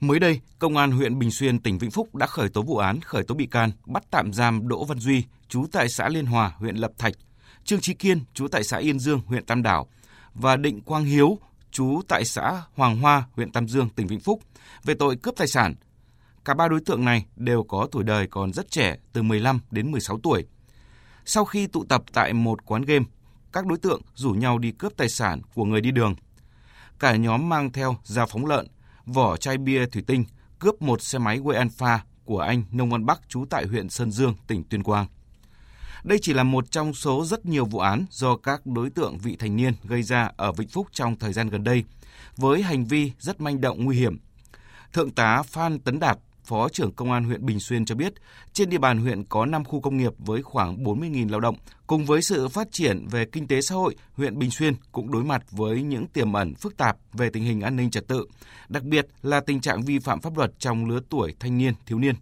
Mới đây, Công an huyện Bình Xuyên, tỉnh Vĩnh Phúc đã khởi tố vụ án, khởi tố bị can, bắt tạm giam Đỗ Văn Duy, chú tại xã Liên Hòa, huyện Lập Thạch, Trương Trí Kiên, chú tại xã Yên Dương, huyện Tam Đảo và Định Quang Hiếu, chú tại xã Hoàng Hoa, huyện Tam Dương, tỉnh Vĩnh Phúc về tội cướp tài sản. Cả ba đối tượng này đều có tuổi đời còn rất trẻ, từ 15 đến 16 tuổi. Sau khi tụ tập tại một quán game, các đối tượng rủ nhau đi cướp tài sản của người đi đường. Cả nhóm mang theo dao phóng lợn, vỏ chai bia thủy tinh, cướp một xe máy Way Alpha của anh Nông Văn Bắc trú tại huyện Sơn Dương, tỉnh Tuyên Quang. Đây chỉ là một trong số rất nhiều vụ án do các đối tượng vị thành niên gây ra ở Vĩnh Phúc trong thời gian gần đây, với hành vi rất manh động nguy hiểm. Thượng tá Phan Tấn Đạt, Phó trưởng Công an huyện Bình Xuyên cho biết, trên địa bàn huyện có 5 khu công nghiệp với khoảng 40.000 lao động. Cùng với sự phát triển về kinh tế xã hội, huyện Bình Xuyên cũng đối mặt với những tiềm ẩn phức tạp về tình hình an ninh trật tự, đặc biệt là tình trạng vi phạm pháp luật trong lứa tuổi thanh niên, thiếu niên.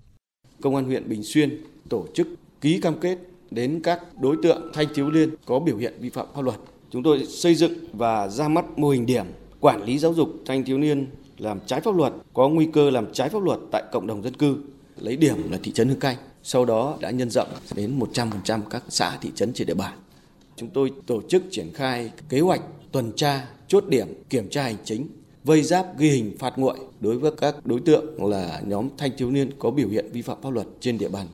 Công an huyện Bình Xuyên tổ chức ký cam kết đến các đối tượng thanh thiếu niên có biểu hiện vi phạm pháp luật. Chúng tôi xây dựng và ra mắt mô hình điểm quản lý giáo dục thanh thiếu niên làm trái pháp luật, có nguy cơ làm trái pháp luật tại cộng đồng dân cư, lấy điểm là thị trấn Hương Canh. Sau đó đã nhân rộng đến 100% các xã thị trấn trên địa bàn. Chúng tôi tổ chức triển khai kế hoạch tuần tra, chốt điểm, kiểm tra hành chính, vây giáp ghi hình phạt nguội đối với các đối tượng là nhóm thanh thiếu niên có biểu hiện vi phạm pháp luật trên địa bàn.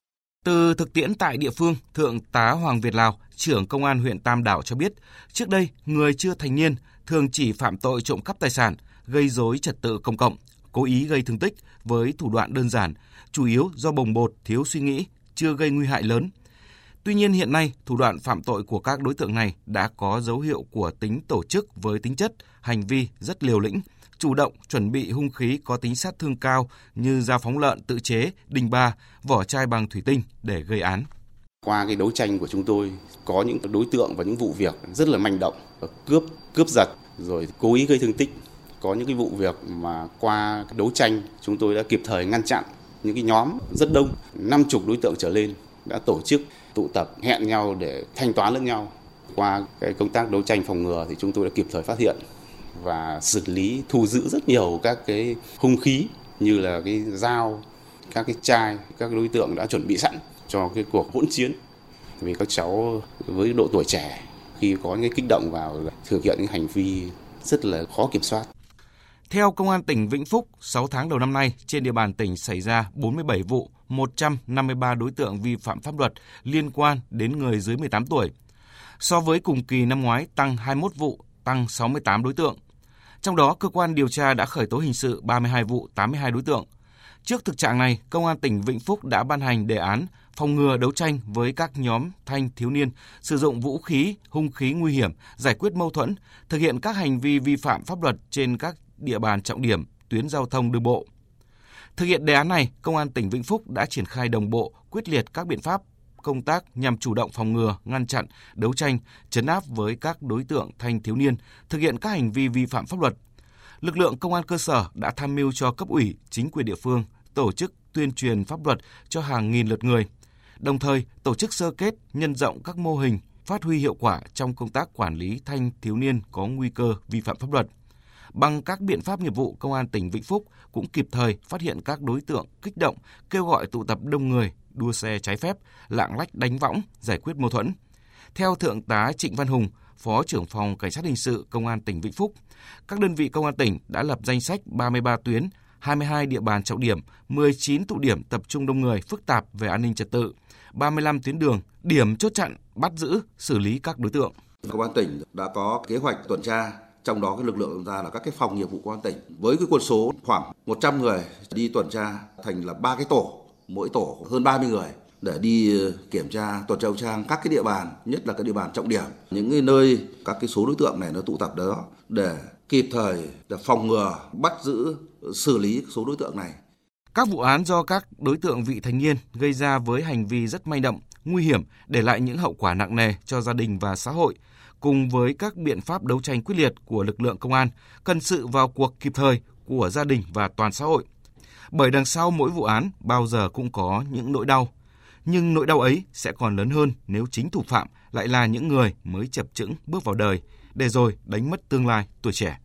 Từ thực tiễn tại địa phương, Thượng tá Hoàng Việt Lào, trưởng công an huyện Tam Đảo cho biết, trước đây người chưa thành niên thường chỉ phạm tội trộm cắp tài sản, gây dối trật tự công cộng, cố ý gây thương tích với thủ đoạn đơn giản, chủ yếu do bồng bột, thiếu suy nghĩ, chưa gây nguy hại lớn. Tuy nhiên hiện nay, thủ đoạn phạm tội của các đối tượng này đã có dấu hiệu của tính tổ chức với tính chất, hành vi rất liều lĩnh, chủ động chuẩn bị hung khí có tính sát thương cao như dao phóng lợn tự chế, đình ba, vỏ chai bằng thủy tinh để gây án. Qua cái đấu tranh của chúng tôi có những đối tượng và những vụ việc rất là manh động, cướp, cướp giật, rồi cố ý gây thương tích. Có những cái vụ việc mà qua đấu tranh chúng tôi đã kịp thời ngăn chặn những cái nhóm rất đông, năm chục đối tượng trở lên đã tổ chức tụ tập hẹn nhau để thanh toán lẫn nhau. Qua cái công tác đấu tranh phòng ngừa thì chúng tôi đã kịp thời phát hiện và xử lý thu giữ rất nhiều các cái hung khí như là cái dao, các cái chai, các đối tượng đã chuẩn bị sẵn cho cái cuộc hỗn chiến. Vì các cháu với độ tuổi trẻ khi có những kích động vào thực hiện những hành vi rất là khó kiểm soát. Theo Công an tỉnh Vĩnh Phúc, 6 tháng đầu năm nay, trên địa bàn tỉnh xảy ra 47 vụ, 153 đối tượng vi phạm pháp luật liên quan đến người dưới 18 tuổi. So với cùng kỳ năm ngoái tăng 21 vụ, tăng 68 đối tượng. Trong đó, cơ quan điều tra đã khởi tố hình sự 32 vụ, 82 đối tượng. Trước thực trạng này, Công an tỉnh Vĩnh Phúc đã ban hành đề án phòng ngừa đấu tranh với các nhóm thanh thiếu niên sử dụng vũ khí, hung khí nguy hiểm, giải quyết mâu thuẫn, thực hiện các hành vi vi phạm pháp luật trên các địa bàn trọng điểm, tuyến giao thông đường bộ. Thực hiện đề án này, Công an tỉnh Vĩnh Phúc đã triển khai đồng bộ, quyết liệt các biện pháp công tác nhằm chủ động phòng ngừa, ngăn chặn, đấu tranh, chấn áp với các đối tượng thanh thiếu niên thực hiện các hành vi vi phạm pháp luật. Lực lượng công an cơ sở đã tham mưu cho cấp ủy, chính quyền địa phương tổ chức tuyên truyền pháp luật cho hàng nghìn lượt người, đồng thời tổ chức sơ kết, nhân rộng các mô hình phát huy hiệu quả trong công tác quản lý thanh thiếu niên có nguy cơ vi phạm pháp luật. Bằng các biện pháp nghiệp vụ, Công an tỉnh Vĩnh Phúc cũng kịp thời phát hiện các đối tượng kích động, kêu gọi tụ tập đông người, đua xe trái phép, lạng lách đánh võng, giải quyết mâu thuẫn. Theo Thượng tá Trịnh Văn Hùng, Phó trưởng phòng Cảnh sát hình sự Công an tỉnh Vĩnh Phúc, các đơn vị công an tỉnh đã lập danh sách 33 tuyến, 22 địa bàn trọng điểm, 19 tụ điểm tập trung đông người phức tạp về an ninh trật tự, 35 tuyến đường, điểm chốt chặn, bắt giữ, xử lý các đối tượng. Công an tỉnh đã có kế hoạch tuần tra trong đó cái lực lượng tuần tra là các cái phòng nghiệp vụ công an tỉnh với cái quân số khoảng 100 người đi tuần tra thành là ba cái tổ, mỗi tổ hơn 30 người để đi ờ, kiểm tra, tuần tra trang các cái địa bàn, nhất là các địa bàn trọng điểm. Những cái nơi các cái số đối tượng này nó tụ tập đó để kịp thời để phòng ngừa, bắt giữ, xử lý số đối tượng này. Các vụ án do các đối tượng vị thành niên gây ra với hành vi rất manh động nguy hiểm để lại những hậu quả nặng nề cho gia đình và xã hội cùng với các biện pháp đấu tranh quyết liệt của lực lượng công an cần sự vào cuộc kịp thời của gia đình và toàn xã hội bởi đằng sau mỗi vụ án bao giờ cũng có những nỗi đau. Nhưng nỗi đau ấy sẽ còn lớn hơn nếu chính thủ phạm lại là những người mới chập chững bước vào đời, để rồi đánh mất tương lai tuổi trẻ.